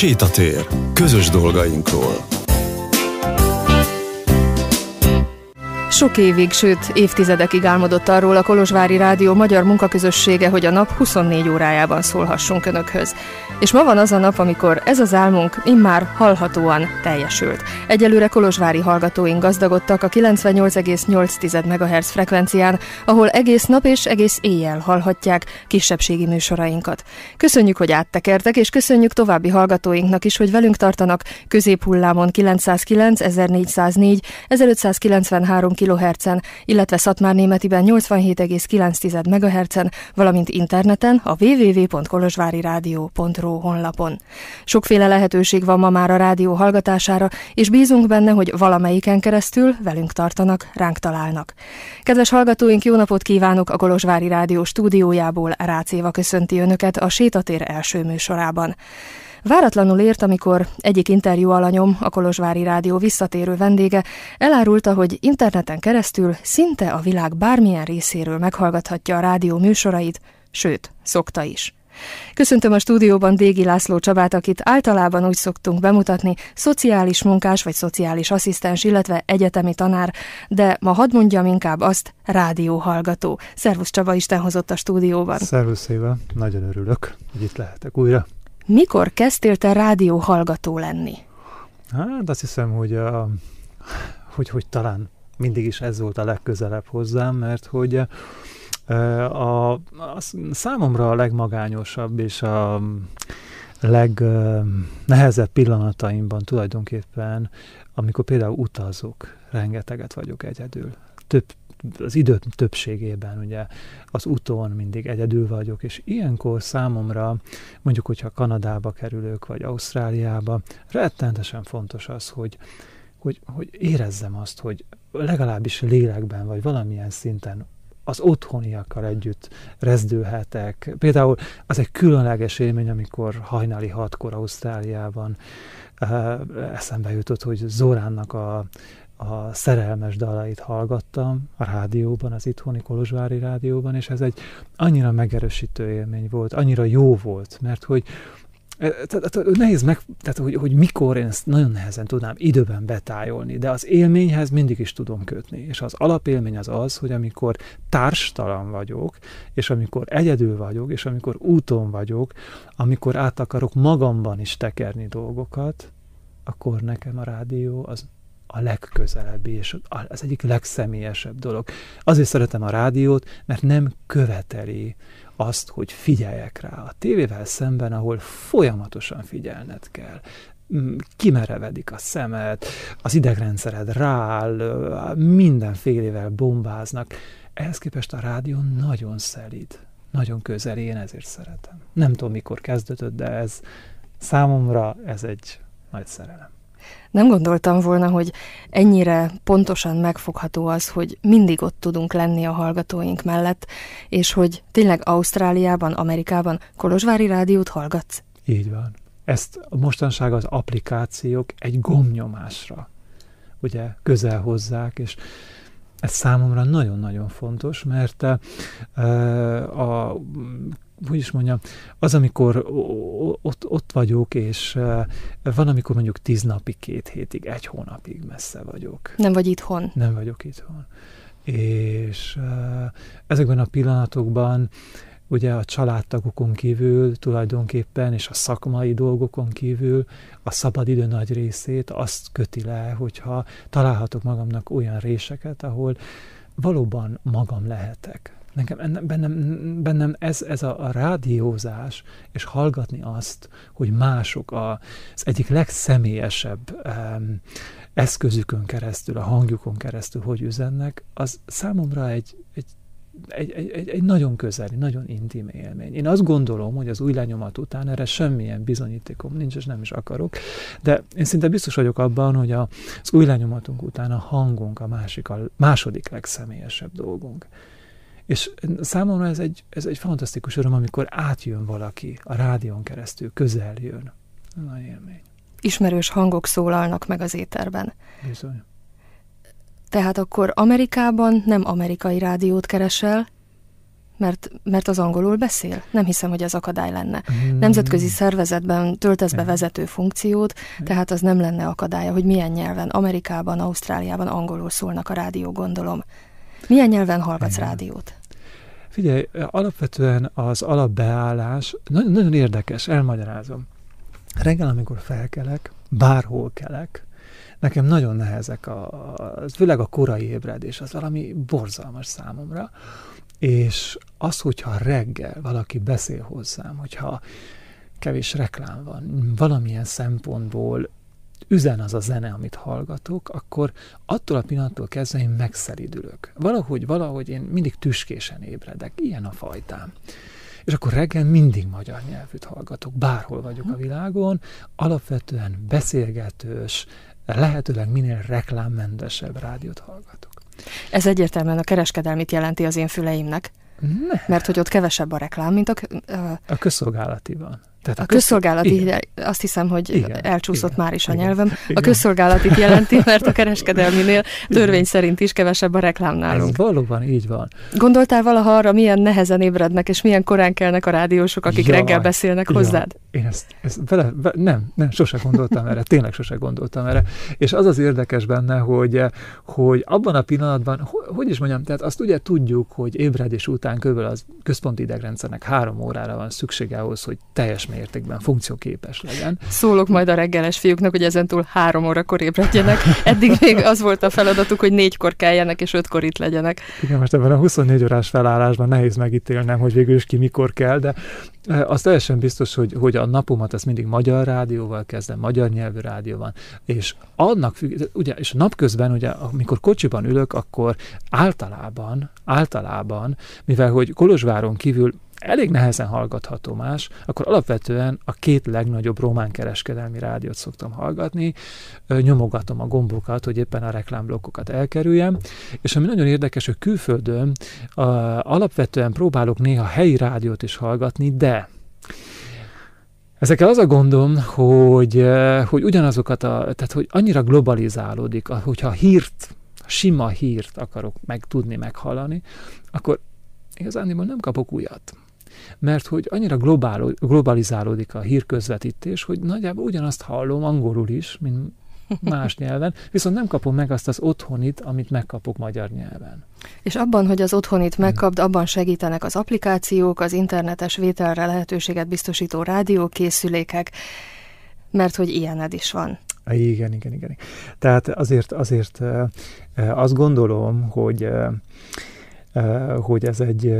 Sétatér. Közös dolgainkról. Sok évig, sőt évtizedekig álmodott arról a Kolozsvári Rádió magyar munkaközössége, hogy a nap 24 órájában szólhassunk Önökhöz. És ma van az a nap, amikor ez az álmunk immár hallhatóan teljesült. Egyelőre kolozsvári hallgatóink gazdagodtak a 98,8 MHz frekvencián, ahol egész nap és egész éjjel hallhatják kisebbségi műsorainkat. Köszönjük, hogy áttekertek, és köszönjük további hallgatóinknak is, hogy velünk tartanak középhullámon 909, 1404, 1593 kHz-en, illetve Szatmár Németiben 87,9 MHz-en, valamint interneten a www.kolozsvárirádió.ru honlapon. Sokféle lehetőség van ma már a rádió hallgatására, és bízunk benne, hogy valamelyiken keresztül velünk tartanak, ránk találnak. Kedves hallgatóink, jó napot kívánok a Kolozsvári Rádió stúdiójából, Rácéva köszönti Önöket a Sétatér első műsorában. Váratlanul ért, amikor egyik interjú alanyom, a Kolozsvári Rádió visszatérő vendége elárulta, hogy interneten keresztül szinte a világ bármilyen részéről meghallgathatja a rádió műsorait, sőt, szokta is. Köszöntöm a stúdióban Dégi László Csabát, akit általában úgy szoktunk bemutatni, szociális munkás vagy szociális asszisztens, illetve egyetemi tanár, de ma hadd mondjam inkább azt, rádióhallgató. Szervusz Csaba, Isten hozott a stúdióban. Szervusz Éva, nagyon örülök, hogy itt lehetek újra. Mikor kezdtél te rádióhallgató lenni? Hát azt hiszem, hogy, a, hogy, hogy talán mindig is ez volt a legközelebb hozzám, mert hogy a, a számomra a legmagányosabb és a legnehezebb pillanataimban tulajdonképpen, amikor például utazok, rengeteget vagyok egyedül. Több az idő többségében ugye az úton mindig egyedül vagyok, és ilyenkor számomra, mondjuk, hogyha Kanadába kerülök, vagy Ausztráliába, rettentesen fontos az, hogy, hogy, hogy érezzem azt, hogy legalábbis lélekben, vagy valamilyen szinten az otthoniakkal együtt rezdülhetek. Például az egy különleges élmény, amikor hajnali hatkor Ausztráliában uh, eszembe jutott, hogy Zoránnak a a szerelmes dalait hallgattam a rádióban, az itthoni Kolozsvári rádióban, és ez egy annyira megerősítő élmény volt, annyira jó volt, mert hogy e, tehát nehéz meg, tehát hogy, hogy mikor én ezt nagyon nehezen tudnám időben betájolni, de az élményhez mindig is tudom kötni. És az alapélmény az az, hogy amikor társtalan vagyok, és amikor egyedül vagyok, és amikor úton vagyok, amikor át akarok magamban is tekerni dolgokat, akkor nekem a rádió az a legközelebbi és az egyik legszemélyesebb dolog. Azért szeretem a rádiót, mert nem követeli azt, hogy figyeljek rá. A tévével szemben, ahol folyamatosan figyelned kell, kimerevedik a szemed, az idegrendszered rááll, mindenfélével bombáznak. Ehhez képest a rádió nagyon szelíd, nagyon közeli, én ezért szeretem. Nem tudom, mikor kezdődött, de ez számomra ez egy nagy szerelem. Nem gondoltam volna, hogy ennyire pontosan megfogható az, hogy mindig ott tudunk lenni a hallgatóink mellett, és hogy tényleg Ausztráliában, Amerikában Kolozsvári rádiót hallgatsz. Így van. Ezt mostanság az applikációk egy gomnyomásra ugye közel hozzák, és ez számomra nagyon-nagyon fontos, mert uh, a hogy is mondjam, az, amikor ott, ott vagyok, és van, amikor mondjuk tíz napig, két hétig, egy hónapig messze vagyok. Nem vagy itthon? Nem vagyok itthon. És ezekben a pillanatokban ugye a családtagokon kívül tulajdonképpen, és a szakmai dolgokon kívül a szabadidő nagy részét azt köti le, hogyha találhatok magamnak olyan réseket, ahol valóban magam lehetek Nekem bennem, bennem ez, ez a, a rádiózás, és hallgatni azt, hogy mások a, az egyik legszemélyesebb um, eszközükön keresztül, a hangjukon keresztül hogy üzennek, az számomra egy, egy egy, egy, egy, egy nagyon közeli, nagyon intim élmény. Én azt gondolom, hogy az új lenyomat után erre semmilyen bizonyítékom nincs, és nem is akarok, de én szinte biztos vagyok abban, hogy a, az új lenyomatunk után a hangunk a másik, a második legszemélyesebb dolgunk. És számomra ez egy, ez egy fantasztikus öröm, amikor átjön valaki a rádión keresztül, közel jön. Nagy élmény. Ismerős hangok szólalnak meg az éterben. Bizony. Tehát akkor Amerikában nem amerikai rádiót keresel, mert, mert az angolul beszél? Nem hiszem, hogy ez akadály lenne. Hmm. Nemzetközi szervezetben töltesz be vezető funkciót, tehát az nem lenne akadálya, hogy milyen nyelven, Amerikában, Ausztráliában angolul szólnak a rádió, gondolom. Milyen nyelven hallgatsz Igen. rádiót? Figyelj, alapvetően az alapbeállás nagyon, nagyon érdekes, elmagyarázom. Reggel, amikor felkelek, bárhol kelek, nekem nagyon nehezek, a, a, főleg a korai ébredés, az valami borzalmas számomra, és az, hogyha reggel valaki beszél hozzám, hogyha kevés reklám van, valamilyen szempontból üzen az a zene, amit hallgatok, akkor attól a pillanattól kezdve én megszelidülök. Valahogy, valahogy én mindig tüskésen ébredek, ilyen a fajtám. És akkor reggel mindig magyar nyelvűt hallgatok, bárhol vagyok a világon, alapvetően beszélgetős, lehetőleg minél reklámmentesebb rádiót hallgatok. Ez egyértelműen a kereskedelmit jelenti az én füleimnek. Ne. Mert hogy ott kevesebb a reklám, mint a... A, a közszolgálatiban. Tehát a, a közszolgálati, igen. azt hiszem, hogy igen, elcsúszott igen, már is a igen, nyelvem. Igen. A közszolgálatit jelenti, mert a kereskedelminél törvény szerint is kevesebb a reklám nálunk. Ez valóban így van. Gondoltál valaha arra, milyen nehezen ébrednek, és milyen korán kelnek a rádiósok, akik Jaj, reggel beszélnek ja. hozzád? Én ezt, ezt vele, vele, nem, nem, sose gondoltam erre, tényleg sose gondoltam erre. És az az érdekes benne, hogy, hogy abban a pillanatban, hogy is mondjam, tehát azt ugye tudjuk, hogy ébredés után kb. az központi idegrendszernek három órára van szüksége ahhoz, hogy teljes mértékben funkcióképes legyen. Szólok majd a reggeles fiúknak, hogy ezentúl három órakor ébredjenek. Eddig még az volt a feladatuk, hogy négykor keljenek, és ötkor itt legyenek. Igen, most ebben a 24 órás felállásban nehéz megítélnem, hogy végül is ki mikor kell, de e, az teljesen biztos, hogy, hogy a napomat ezt mindig magyar rádióval kezdem, magyar nyelvű rádióban, és annak függ, ugye, és napközben, ugye, amikor kocsiban ülök, akkor általában, általában, mivel hogy Kolozsváron kívül elég nehezen hallgatható más, akkor alapvetően a két legnagyobb román kereskedelmi rádiót szoktam hallgatni, nyomogatom a gombokat, hogy éppen a reklámblokkokat elkerüljem, és ami nagyon érdekes, hogy külföldön a, alapvetően próbálok néha helyi rádiót is hallgatni, de Ezekkel az a gondom, hogy, hogy ugyanazokat, a, tehát hogy annyira globalizálódik, hogyha hírt, sima hírt akarok meg tudni meghallani, akkor igazán nem kapok újat mert hogy annyira globál, globalizálódik a hírközvetítés, hogy nagyjából ugyanazt hallom angolul is, mint más nyelven, viszont nem kapom meg azt az otthonit, amit megkapok magyar nyelven. És abban, hogy az otthonit megkapd, abban segítenek az applikációk, az internetes vételre lehetőséget biztosító rádiókészülékek, mert hogy ilyened is van. Igen, igen, igen. Tehát azért, azért azt gondolom, hogy hogy ez egy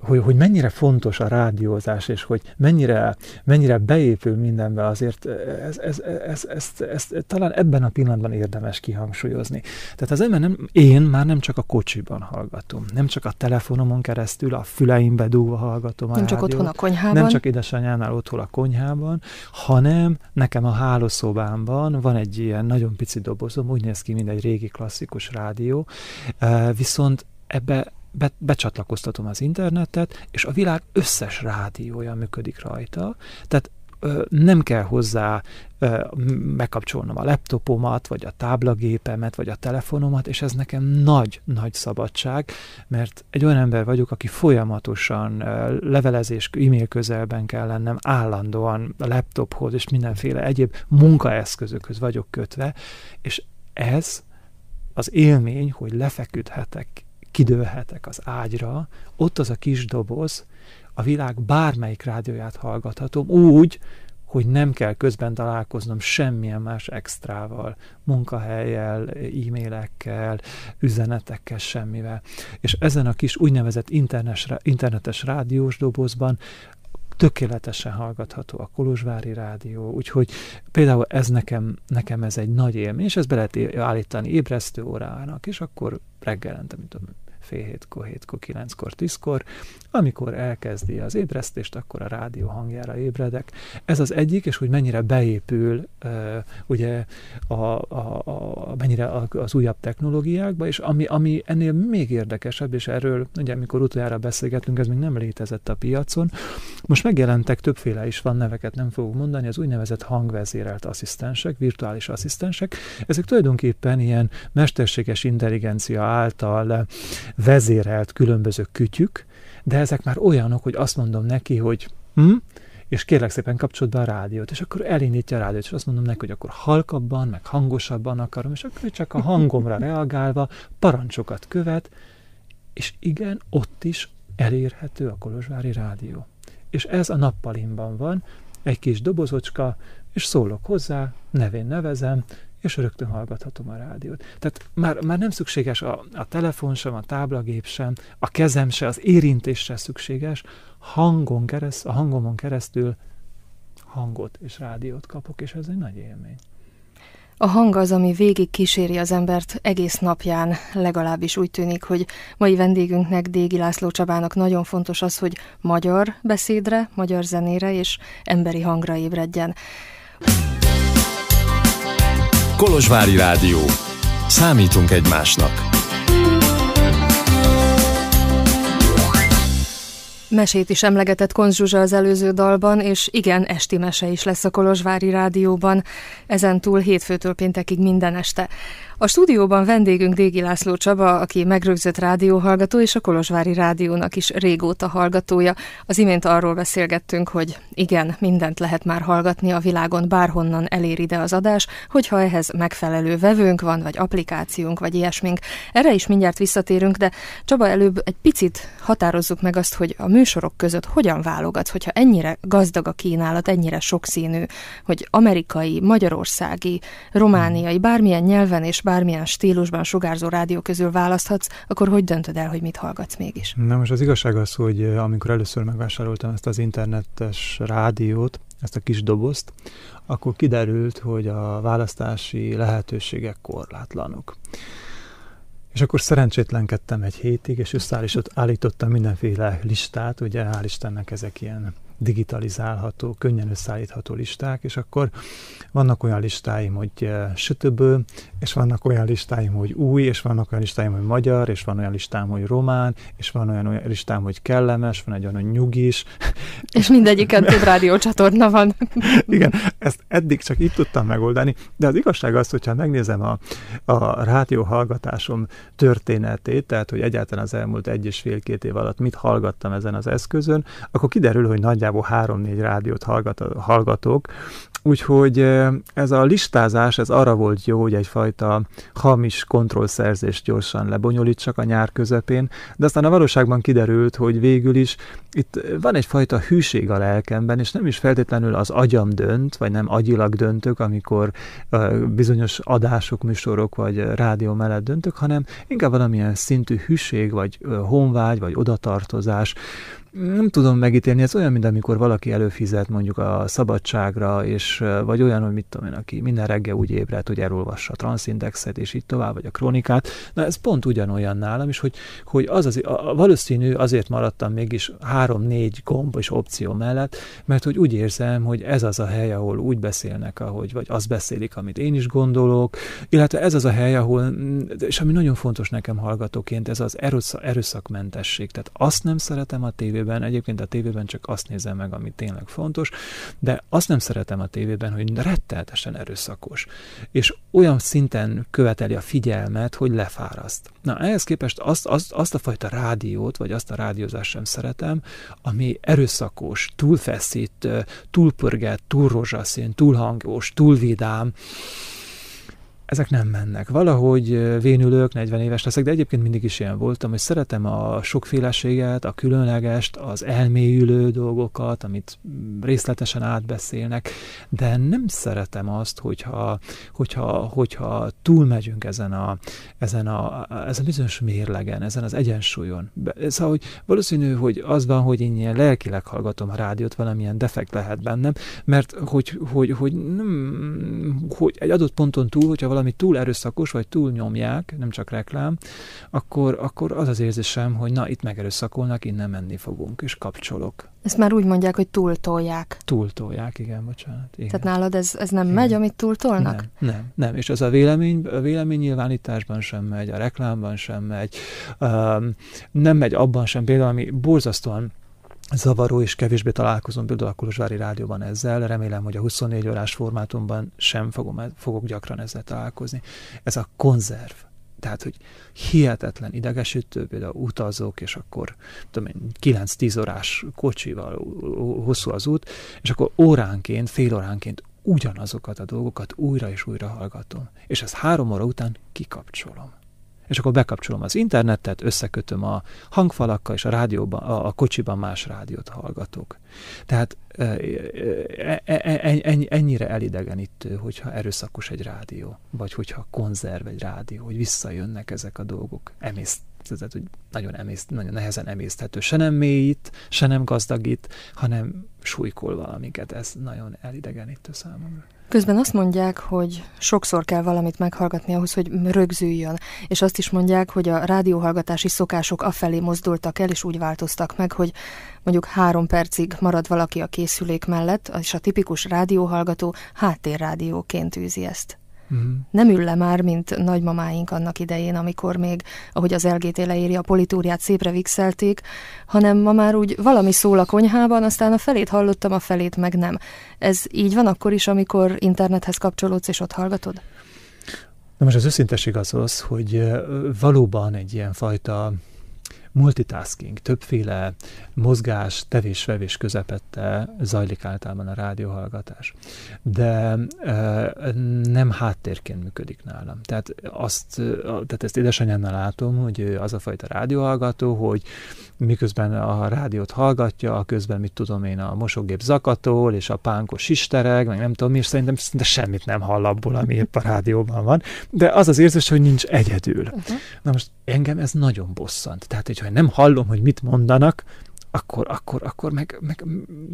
hogy, hogy mennyire fontos a rádiózás, és hogy mennyire, mennyire beépül mindenbe, azért ez, ez, ez, ez, ez, ez talán ebben a pillanatban érdemes kihangsúlyozni. Tehát az ember nem, én már nem csak a kocsiban hallgatom, nem csak a telefonomon keresztül, a füleimbe dugva hallgatom a Nem rádiót, csak otthon a konyhában. Nem csak édesanyámnál otthon a konyhában, hanem nekem a hálószobámban van egy ilyen nagyon pici dobozom, úgy néz ki, mint egy régi klasszikus rádió, eh, viszont ebbe be, becsatlakoztatom az internetet, és a világ összes rádiója működik rajta, tehát nem kell hozzá megkapcsolnom a laptopomat, vagy a táblagépemet, vagy a telefonomat, és ez nekem nagy-nagy szabadság, mert egy olyan ember vagyok, aki folyamatosan levelezés, e-mail közelben kell lennem, állandóan a laptophoz és mindenféle egyéb munkaeszközökhöz vagyok kötve, és ez az élmény, hogy lefeküdhetek kidőlhetek az ágyra, ott az a kis doboz, a világ bármelyik rádióját hallgathatom úgy, hogy nem kell közben találkoznom semmilyen más extrával, munkahelyel, e-mailekkel, üzenetekkel, semmivel. És ezen a kis úgynevezett internetes, internetes rádiós dobozban tökéletesen hallgatható a Kolozsvári Rádió, úgyhogy például ez nekem, nekem ez egy nagy élmény, és ezt be lehet állítani ébresztő órának, és akkor reggelente, mint tudom, fél hétkor, hétkor, kilenckor, tízkor, amikor elkezdi az ébresztést, akkor a rádió hangjára ébredek. Ez az egyik, és hogy mennyire beépül ugye a, a, a, mennyire az újabb technológiákba, és ami, ami ennél még érdekesebb, és erről ugye amikor utoljára beszélgetünk, ez még nem létezett a piacon, most megjelentek, többféle is van, neveket nem fogok mondani, az úgynevezett hangvezérelt asszisztensek, virtuális asszisztensek, ezek tulajdonképpen ilyen mesterséges intelligencia által vezérelt különböző kütyük, de ezek már olyanok, hogy azt mondom neki, hogy hm? és kérlek szépen kapcsold be a rádiót, és akkor elindítja a rádiót, és azt mondom neki, hogy akkor halkabban, meg hangosabban akarom, és akkor csak a hangomra reagálva parancsokat követ, és igen, ott is elérhető a Kolozsvári Rádió. És ez a nappalimban van, egy kis dobozocska, és szólok hozzá, nevén nevezem, és rögtön hallgathatom a rádiót. Tehát már, már nem szükséges a, a telefon sem, a táblagép sem, a kezem se, az érintés se szükséges, hangon kereszt, a hangomon keresztül hangot és rádiót kapok, és ez egy nagy élmény. A hang az, ami végig kíséri az embert egész napján, legalábbis úgy tűnik, hogy mai vendégünknek, Dégi László Csabának nagyon fontos az, hogy magyar beszédre, magyar zenére és emberi hangra ébredjen. Kolozsvári Rádió. Számítunk egymásnak. Mesét is emlegetett Konz az előző dalban, és igen, esti mese is lesz a Kolozsvári Rádióban, ezen túl hétfőtől péntekig minden este. A stúdióban vendégünk Dégi László Csaba, aki megrögzött rádióhallgató, és a Kolozsvári Rádiónak is régóta hallgatója. Az imént arról beszélgettünk, hogy igen, mindent lehet már hallgatni a világon, bárhonnan elér ide az adás, hogyha ehhez megfelelő vevőnk van, vagy applikációnk, vagy ilyesmink. Erre is mindjárt visszatérünk, de Csaba, előbb egy picit határozzuk meg azt, hogy a műsorok között hogyan válogatsz, hogyha ennyire gazdag a kínálat, ennyire sokszínű, hogy amerikai, magyarországi, romániai, bármilyen nyelven és bármilyen stílusban sugárzó rádió közül választhatsz, akkor hogy döntöd el, hogy mit hallgatsz mégis? Na most az igazság az, hogy amikor először megvásároltam ezt az internetes rádiót, ezt a kis dobozt, akkor kiderült, hogy a választási lehetőségek korlátlanok. És akkor szerencsétlenkedtem egy hétig, és összeállítottam mindenféle listát, ugye hál' Istennek ezek ilyen digitalizálható, könnyen összeállítható listák, és akkor vannak olyan listáim, hogy eh, sütöbő, és vannak olyan listáim, hogy új, és vannak olyan listáim, hogy magyar, és van olyan listám, hogy román, és van olyan, olyan listám, hogy kellemes, van egy olyan, hogy nyugis. És mindegyiken több rádiócsatorna van. Igen, ezt eddig csak itt tudtam megoldani, de az igazság az, hogyha megnézem a, a rádió hallgatásom történetét, tehát hogy egyáltalán az elmúlt egy és fél-két év alatt mit hallgattam ezen az eszközön, akkor kiderül, hogy nagyjából nagyjából három-négy rádiót hallgat, hallgatok, Úgyhogy ez a listázás, ez arra volt jó, hogy egyfajta hamis kontrollszerzést gyorsan lebonyolítsak a nyár közepén, de aztán a valóságban kiderült, hogy végül is itt van egyfajta hűség a lelkemben, és nem is feltétlenül az agyam dönt, vagy nem agyilag döntök, amikor bizonyos adások, műsorok, vagy rádió mellett döntök, hanem inkább valamilyen szintű hűség, vagy honvágy, vagy odatartozás, nem tudom megítélni, ez olyan, mint amikor valaki előfizet mondjuk a szabadságra, és vagy olyan, hogy mit tudom én, aki minden reggel úgy ébred, hogy elolvassa a transzindexet, és így tovább, vagy a kronikát. Na ez pont ugyanolyan nálam is, hogy, hogy az, az a, valószínű azért maradtam mégis három-négy gomb és opció mellett, mert hogy úgy érzem, hogy ez az a hely, ahol úgy beszélnek, ahogy, vagy azt beszélik, amit én is gondolok, illetve ez az a hely, ahol, és ami nagyon fontos nekem hallgatóként, ez az erőszakmentesség. Tehát azt nem szeretem a tévében, tévében, egyébként a tévében csak azt nézem meg, ami tényleg fontos, de azt nem szeretem a tévében, hogy retteltesen erőszakos, és olyan szinten követeli a figyelmet, hogy lefáraszt. Na, ehhez képest azt, azt, azt a fajta rádiót, vagy azt a rádiózást sem szeretem, ami erőszakos, túlfeszít, túlpörget, túl rózsaszín, túl hangos, ezek nem mennek. Valahogy vénülök, 40 éves leszek, de egyébként mindig is ilyen voltam, hogy szeretem a sokféleséget, a különlegest, az elmélyülő dolgokat, amit részletesen átbeszélnek, de nem szeretem azt, hogyha, hogyha, hogyha túlmegyünk ezen a, ezen a, ezen a bizonyos mérlegen, ezen az egyensúlyon. Szóval, hogy valószínű, hogy az van, hogy én ilyen lelkileg hallgatom a rádiót, valamilyen defekt lehet bennem, mert hogy, hogy, hogy, nem, hogy egy adott ponton túl, hogyha valami túl erőszakos, vagy túl nyomják, nem csak reklám, akkor, akkor az az érzésem, hogy na, itt megerőszakolnak, innen menni fogunk, és kapcsolok. Ezt már úgy mondják, hogy túltolják. Túltolják, igen, bocsánat. Igen. Tehát nálad ez, ez nem igen. megy, amit túltolnak? Nem, nem, nem. És az a vélemény, a véleménynyilvánításban sem megy, a reklámban sem megy, um, nem megy abban sem, például ami borzasztóan zavaró, és kevésbé találkozom például a Kolozsvári Rádióban ezzel. Remélem, hogy a 24 órás formátumban sem fogom, fogok gyakran ezzel találkozni. Ez a konzerv tehát, hogy hihetetlen idegesítő, például utazok, és akkor tudom én, 9-10 órás kocsival hosszú az út, és akkor óránként, fél óránként ugyanazokat a dolgokat újra és újra hallgatom. És ezt három óra után kikapcsolom és akkor bekapcsolom az internetet, összekötöm a hangfalakkal, és a rádióban, a, a kocsiban más rádiót hallgatok. Tehát e, e, e, ennyire elidegenítő, hogyha erőszakos egy rádió, vagy hogyha konzerv egy rádió, hogy visszajönnek ezek a dolgok, emészt, tehát, hogy nagyon, emészt, nagyon nehezen emészthető. Se nem mélyít, se nem gazdagít, hanem súlykol valamiket. Ez nagyon elidegenítő számomra. Közben azt mondják, hogy sokszor kell valamit meghallgatni ahhoz, hogy rögzüljön, és azt is mondják, hogy a rádióhallgatási szokások afelé mozdultak el, és úgy változtak meg, hogy mondjuk három percig marad valaki a készülék mellett, és a tipikus rádióhallgató háttérrádióként űzi ezt. Uh-huh. Nem ül le már, mint nagymamáink annak idején, amikor még, ahogy az LGT leírja, a politúriát szépre vixelték, hanem ma már úgy valami szól a konyhában, aztán a felét hallottam, a felét meg nem. Ez így van akkor is, amikor internethez kapcsolódsz és ott hallgatod? Na most az őszinteség az az, hogy valóban egy ilyen fajta multitasking, többféle mozgás, tevés-vevés közepette zajlik általában a rádióhallgatás. De nem háttérként működik nálam. Tehát, azt, tehát ezt édesanyámnál látom, hogy az a fajta rádióhallgató, hogy miközben a rádiót hallgatja, a közben mit tudom én, a mosógép zakatol, és a pánkos istereg, meg nem tudom mi, és szerintem szinte semmit nem hall abból, ami épp a rádióban van. De az az érzés, hogy nincs egyedül. Uh-huh. Na most engem ez nagyon bosszant. Tehát, hogyha nem hallom, hogy mit mondanak, akkor, akkor, akkor meg, meg,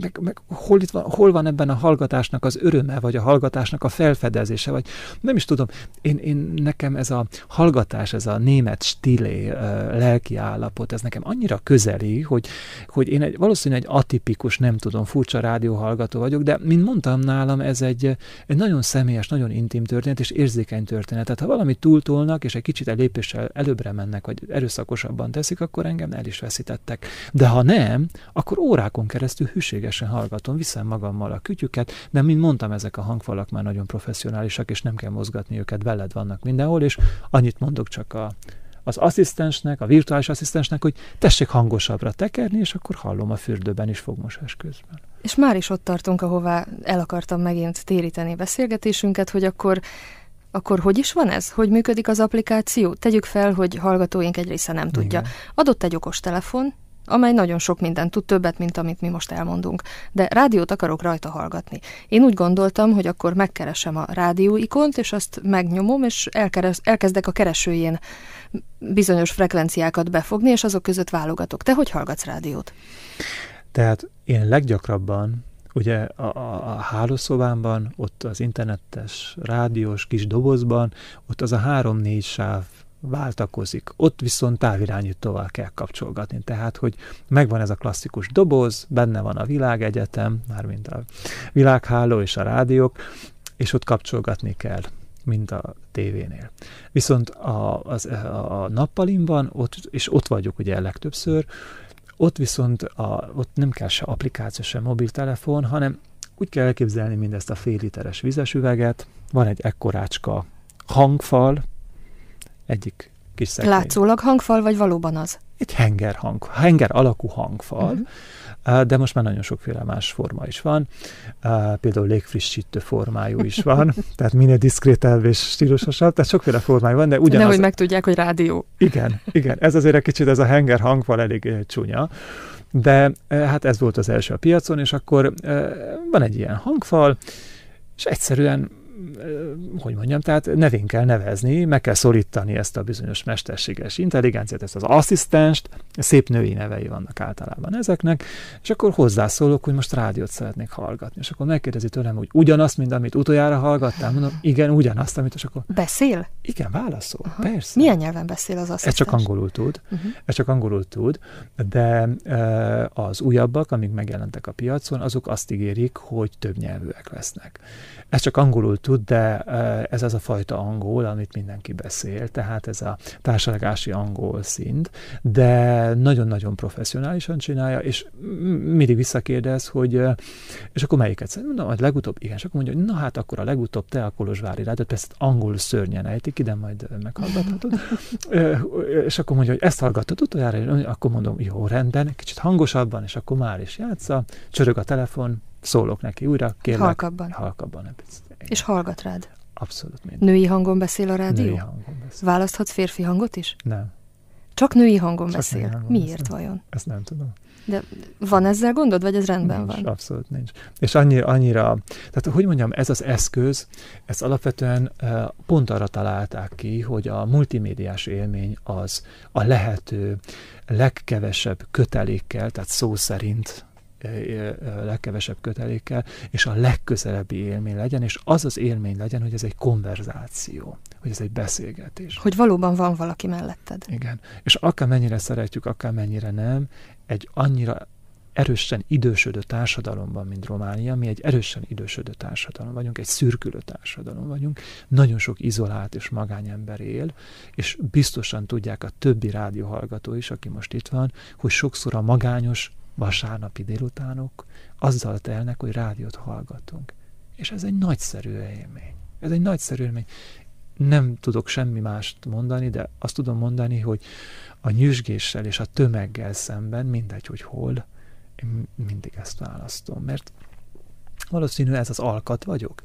meg, meg hol, itt van, hol van ebben a hallgatásnak az öröme, vagy a hallgatásnak a felfedezése, vagy nem is tudom, én, én nekem ez a hallgatás, ez a német stilé uh, lelki állapot, ez nekem annyira közeli, hogy, hogy én egy, valószínűleg egy atipikus, nem tudom, furcsa rádióhallgató vagyok, de mint mondtam nálam, ez egy, egy nagyon személyes, nagyon intim történet, és érzékeny történet. Tehát ha valamit túltolnak, és egy kicsit egy lépéssel előbbre mennek, vagy erőszakosabban teszik, akkor engem el is veszítettek. De ha nem, nem, akkor órákon keresztül hűségesen hallgatom, viszem magammal a kütyüket, de mint mondtam, ezek a hangfalak már nagyon professzionálisak, és nem kell mozgatni őket, veled vannak mindenhol, és annyit mondok csak a, az asszisztensnek, a virtuális asszisztensnek, hogy tessék hangosabbra tekerni, és akkor hallom a fürdőben is fogmosás közben. És már is ott tartunk, ahová el akartam megint téríteni beszélgetésünket, hogy akkor akkor hogy is van ez? Hogy működik az applikáció? Tegyük fel, hogy hallgatóink egy része nem tudja. Igen. Adott egy okos telefon, amely nagyon sok mindent tud, többet, mint amit mi most elmondunk. De rádiót akarok rajta hallgatni. Én úgy gondoltam, hogy akkor megkeresem a rádió ikont, és azt megnyomom, és elkeres, elkezdek a keresőjén bizonyos frekvenciákat befogni, és azok között válogatok. Te hogy hallgatsz rádiót? Tehát én leggyakrabban ugye a, a, a hálószobámban, ott az internetes rádiós kis dobozban, ott az a három-négy sáv váltakozik. Ott viszont távirányítóval kell kapcsolgatni. Tehát, hogy megvan ez a klasszikus doboz, benne van a világegyetem, mármint a világháló és a rádiók, és ott kapcsolgatni kell mint a tévénél. Viszont a, az, a nappalimban, ott, és ott vagyok ugye legtöbbször, ott viszont a, ott nem kell se applikáció, se mobiltelefon, hanem úgy kell elképzelni mindezt a fél literes vizes üveget, van egy ekkorácska hangfal, egyik kis szekrény. Látszólag hangfal, vagy valóban az? Egy henger, hang, henger alakú hangfal, uh-huh. de most már nagyon sokféle más forma is van. Például légfrissítő formájú is van, tehát minél diszkrétebb és stílusosabb, tehát sokféle formájú van, de ugyanaz... Nehogy megtudják, hogy rádió. Igen, igen, ez azért egy kicsit, ez a henger hangfal elég csúnya. De hát ez volt az első a piacon, és akkor van egy ilyen hangfal, és egyszerűen hogy mondjam, tehát nevén kell nevezni, meg kell szorítani ezt a bizonyos mesterséges intelligenciát, ezt az asszisztenst, szép női nevei vannak általában ezeknek, és akkor hozzászólok, hogy most rádiót szeretnék hallgatni. És akkor megkérdezi tőlem, hogy ugyanazt, mint amit utoljára hallgattál, mondom, igen, ugyanazt, amit, és akkor... Beszél? Igen, válaszol, Aha. persze. Milyen nyelven beszél az asszisztens? Ez csak angolul tud, uh-huh. ez csak angolul tud, de az újabbak, amik megjelentek a piacon, azok azt ígérik, hogy több nyelvűek lesznek. Ez csak angolul tud, de ez az a fajta angol, amit mindenki beszél, tehát ez a társadalmi angol szint, de nagyon-nagyon professzionálisan csinálja, és mindig visszakérdez, hogy és akkor melyiket Mondom, hogy legutóbb, igen, és akkor mondja, hogy na hát akkor a legutóbb te a Kolozsvári Rádiót, persze angol szörnyen ejtik, ide majd meghallgathatod. és akkor mondja, hogy ezt hallgattad utoljára, akkor mondom, jó, rendben, kicsit hangosabban, és akkor már is játsza, csörög a telefon, szólok neki újra, kérlek. Halkabban. Halkabban. És hallgat rád? Abszolút minden. Női hangon beszél a rádió? Női hangon beszél. Választhatsz férfi hangot is? Nem. Csak női hangon Csak beszél? Női hangon Miért beszél. vajon? Ezt nem tudom. De van ezzel gondod, vagy ez rendben nincs, van? Abszolút nincs. És annyira, annyira, tehát hogy mondjam, ez az eszköz, ez alapvetően pont arra találták ki, hogy a multimédiás élmény az a lehető legkevesebb kötelékkel, tehát szó szerint legkevesebb kötelékkel, és a legközelebbi élmény legyen, és az az élmény legyen, hogy ez egy konverzáció, hogy ez egy beszélgetés. Hogy valóban van valaki melletted. Igen. És akár mennyire szeretjük, akár mennyire nem, egy annyira erősen idősödő társadalomban, mint Románia, mi egy erősen idősödő társadalom vagyunk, egy szürkülő társadalom vagyunk, nagyon sok izolált és magányember él, és biztosan tudják a többi rádióhallgató is, aki most itt van, hogy sokszor a magányos vasárnapi délutánok azzal telnek, hogy rádiót hallgatunk. És ez egy nagyszerű élmény. Ez egy nagyszerű élmény. Nem tudok semmi mást mondani, de azt tudom mondani, hogy a nyüzsgéssel és a tömeggel szemben, mindegy, hogy hol, én mindig ezt választom, mert valószínű ez az alkat vagyok,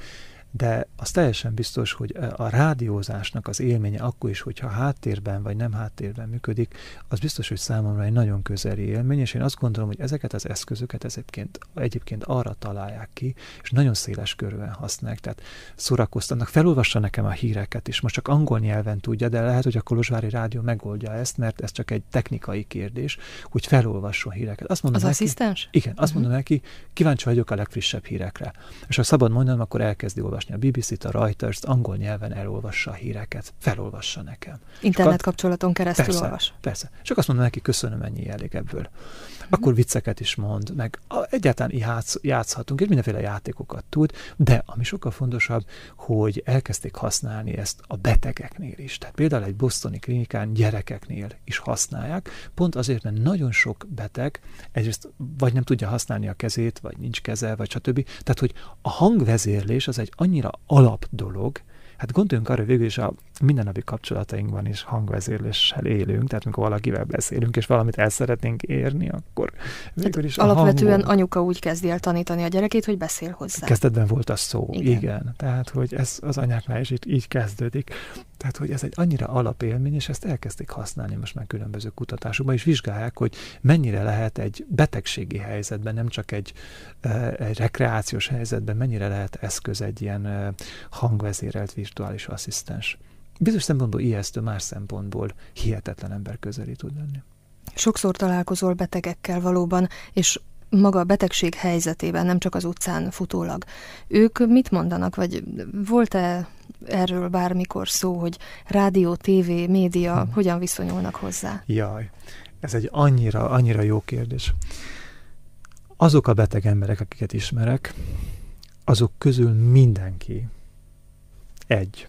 de az teljesen biztos, hogy a rádiózásnak az élménye akkor is, hogyha háttérben vagy nem háttérben működik, az biztos, hogy számomra egy nagyon közeli élmény, és én azt gondolom, hogy ezeket az eszközöket egyébként, egyébként arra találják ki, és nagyon széles körben használják, tehát szórakoztatnak, felolvassa nekem a híreket is, most csak angol nyelven tudja, de lehet, hogy a Kolozsvári Rádió megoldja ezt, mert ez csak egy technikai kérdés, hogy felolvasson híreket. Azt mondom az neki, asszisztens? Igen, azt uh-huh. mondom neki, kíváncsi vagyok a legfrissebb hírekre. És ha szabad mondanom, akkor elkezdi olvasni olvasni a BBC-t, a Reuters-t, angol nyelven elolvassa a híreket, felolvassa nekem. Internet kapcsolaton keresztül persze, olvas. Persze. Csak azt mondom neki, köszönöm, ennyi elég ebből. Akkor vicceket is mond, meg egyáltalán játsz, játszhatunk, és mindenféle játékokat tud, de ami sokkal fontosabb, hogy elkezdték használni ezt a betegeknél is. Tehát például egy bosztoni klinikán gyerekeknél is használják, pont azért, mert nagyon sok beteg egyrészt vagy nem tudja használni a kezét, vagy nincs keze, vagy stb. Tehát, hogy a hangvezérlés az egy annyira alap dolog, Hát gondoljunk arra, végül is a mindennapi kapcsolatainkban is hangvezérléssel élünk, tehát amikor valakivel beszélünk, és valamit el szeretnénk érni, akkor végül is hát Alapvetően hangon... anyuka úgy kezdi el tanítani a gyerekét, hogy beszél hozzá. Kezdetben volt a szó, igen. igen. Tehát, hogy ez az anyáknál is így, így kezdődik. Tehát, hogy ez egy annyira alapélmény, és ezt elkezdték használni most már különböző kutatásokban, és vizsgálják, hogy mennyire lehet egy betegségi helyzetben, nem csak egy, egy rekreációs helyzetben, mennyire lehet eszköz egy ilyen hangvezérelt virtuális asszisztens. Bizonyos szempontból ijesztő, más szempontból hihetetlen ember közeli tud lenni. Sokszor találkozol betegekkel valóban, és maga a betegség helyzetében, nem csak az utcán futólag. Ők mit mondanak, vagy volt-e erről bármikor szó, hogy rádió, tévé, média hmm. hogyan viszonyulnak hozzá? Jaj, ez egy annyira, annyira jó kérdés. Azok a beteg emberek, akiket ismerek, azok közül mindenki egy,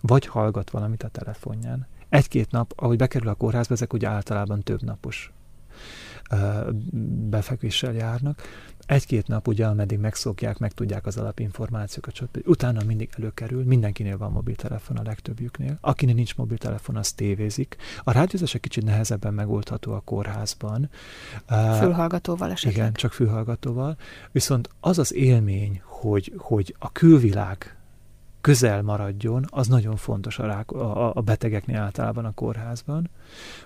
vagy hallgat valamit a telefonján. Egy-két nap, ahogy bekerül a kórházba, ezek ugye általában több napos befekvéssel járnak. Egy-két nap ugye, ameddig megszokják, megtudják az alapinformációkat, stb. Utána mindig előkerül, mindenkinél van mobiltelefon a legtöbbjüknél. Akinél nincs mobiltelefon, az tévézik. A rádiózás egy kicsit nehezebben megoldható a kórházban. Fülhallgatóval esetleg. Igen, csak fülhallgatóval. Viszont az az élmény, hogy, hogy a külvilág közel maradjon, az nagyon fontos a, rák, a, a betegeknél általában a kórházban.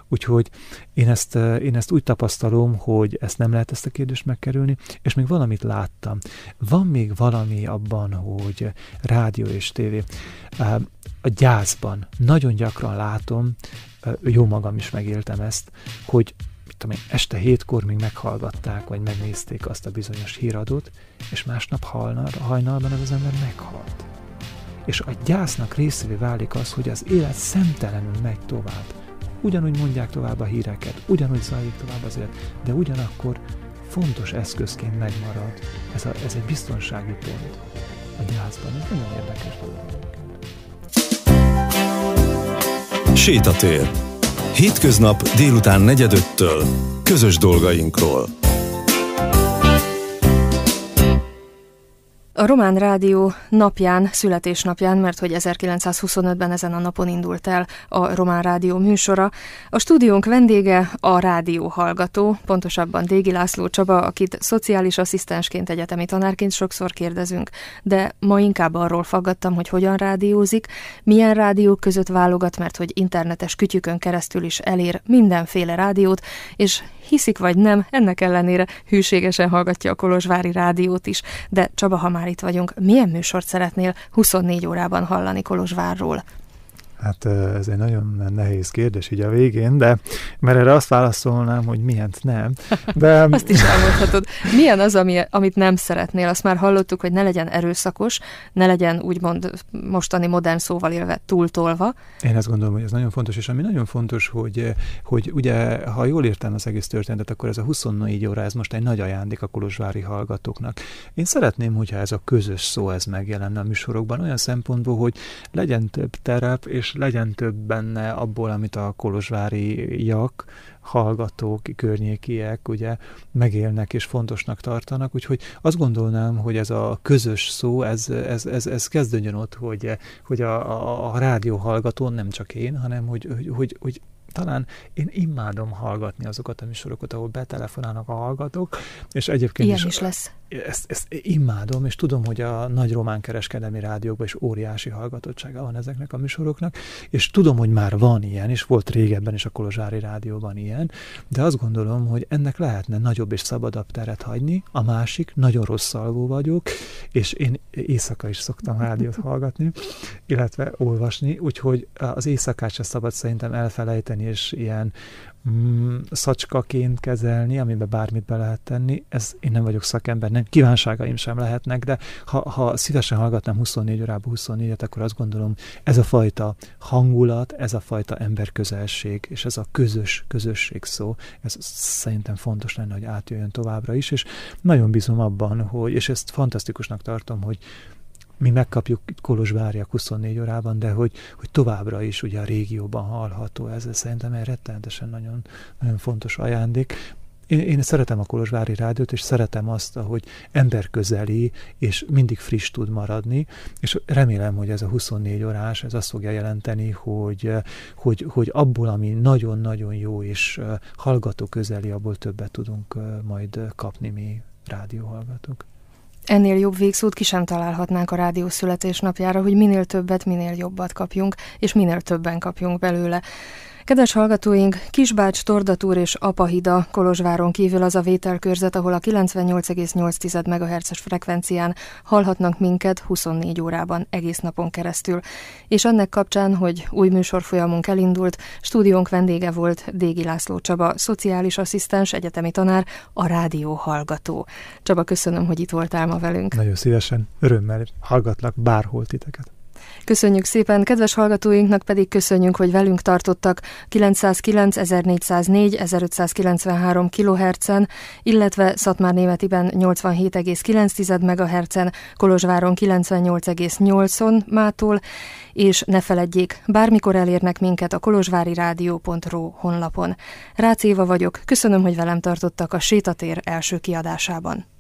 Úgyhogy én ezt, én ezt úgy tapasztalom, hogy ezt nem lehet ezt a kérdést megkerülni, és még valamit láttam. Van még valami abban, hogy rádió és tévé. A gyászban nagyon gyakran látom, jó magam is megéltem ezt, hogy tudom én, este hétkor még meghallgatták, vagy megnézték azt a bizonyos híradót, és másnap hajnalban az az ember meghalt és a gyásznak részévé válik az, hogy az élet szemtelenül megy tovább. Ugyanúgy mondják tovább a híreket, ugyanúgy zajlik tovább az élet, de ugyanakkor fontos eszközként megmarad ez, a, ez egy biztonsági pont. a gyászban. Ez nagyon érdekes dolog. Sétatér. Hétköznap délután negyedöttől. Közös dolgainkról. A Román Rádió napján, születésnapján, mert hogy 1925-ben ezen a napon indult el a Román Rádió műsora. A stúdiónk vendége a rádió hallgató, pontosabban Dégi László Csaba, akit szociális asszisztensként, egyetemi tanárként sokszor kérdezünk, de ma inkább arról faggattam, hogy hogyan rádiózik, milyen rádiók között válogat, mert hogy internetes kütyükön keresztül is elér mindenféle rádiót, és hiszik vagy nem, ennek ellenére hűségesen hallgatja a Kolozsvári rádiót is. De Csaba, ha már itt vagyunk, milyen műsort szeretnél 24 órában hallani Kolozsvárról? Hát ez egy nagyon nehéz kérdés így a végén, de mert erre azt válaszolnám, hogy milyent nem. De... azt is elmondhatod. Milyen az, ami, amit nem szeretnél? Azt már hallottuk, hogy ne legyen erőszakos, ne legyen úgymond mostani modern szóval élve túltolva. Én azt gondolom, hogy ez nagyon fontos, és ami nagyon fontos, hogy, hogy ugye, ha jól értem az egész történetet, akkor ez a 24 óra, ez most egy nagy ajándék a kolozsvári hallgatóknak. Én szeretném, hogyha ez a közös szó ez megjelenne a műsorokban, olyan szempontból, hogy legyen több terep, és legyen több benne abból, amit a kolozsváriak, hallgatók, környékiek ugye megélnek és fontosnak tartanak, úgyhogy azt gondolnám, hogy ez a közös szó, ez, ez, ez, ez kezdődjön ott, hogy, hogy a, a, a rádió hallgató nem csak én, hanem hogy, hogy, hogy, hogy talán én imádom hallgatni azokat a műsorokat, ahol betelefonálnak a hallgatók, és egyébként Ilyen is, is lesz. Ezt, ezt imádom, és tudom, hogy a nagy román kereskedelmi rádiókban is óriási hallgatottsága van ezeknek a műsoroknak, és tudom, hogy már van ilyen, és volt régebben is a Kolozsári rádióban ilyen, de azt gondolom, hogy ennek lehetne nagyobb és szabadabb teret hagyni. A másik, nagyon rossz szalvó vagyok, és én éjszaka is szoktam rádiót hallgatni, illetve olvasni, úgyhogy az éjszakát se szabad szerintem elfelejteni, és ilyen mm, szacskaként kezelni, amiben bármit be lehet tenni. Ez én nem vagyok szakember, nem kívánságaim sem lehetnek, de ha, ha szívesen hallgatnám 24 órába 24-et, akkor azt gondolom, ez a fajta hangulat, ez a fajta emberközelség, és ez a közös közösség szó, ez szerintem fontos lenne, hogy átjöjjön továbbra is, és nagyon bízom abban, hogy, és ezt fantasztikusnak tartom, hogy mi megkapjuk Kolozsvárjak 24 órában, de hogy, hogy továbbra is ugye a régióban hallható, ez szerintem egy rettenetesen nagyon, nagyon fontos ajándék. Én, én szeretem a Kolozsvári rádiót, és szeretem azt, hogy emberközeli, és mindig friss tud maradni, és remélem, hogy ez a 24 órás, ez azt fogja jelenteni, hogy, hogy, hogy abból, ami nagyon-nagyon jó és hallgató közeli, abból többet tudunk majd kapni mi rádióhallgatók. Ennél jobb végszót ki sem találhatnánk a rádió születésnapjára, hogy minél többet, minél jobbat kapjunk, és minél többen kapjunk belőle. Kedves hallgatóink, Kisbács, Tordatúr és Apahida Kolozsváron kívül az a vételkörzet, ahol a 98,8 MHz-es frekvencián hallhatnak minket 24 órában egész napon keresztül. És ennek kapcsán, hogy új műsorfolyamunk elindult, stúdiónk vendége volt Dégi László Csaba, szociális asszisztens, egyetemi tanár, a rádió hallgató. Csaba, köszönöm, hogy itt voltál ma velünk. Nagyon szívesen, örömmel hallgatlak bárhol titeket. Köszönjük szépen, kedves hallgatóinknak pedig köszönjük, hogy velünk tartottak 909, 1404, 1593 kHz-en, illetve Szatmár Németiben 87,9 MHz-en, Kolozsváron 98,8-on mától, és ne feledjék, bármikor elérnek minket a kolozsvári rádió.ro honlapon. Rácz Éva vagyok, köszönöm, hogy velem tartottak a Sétatér első kiadásában.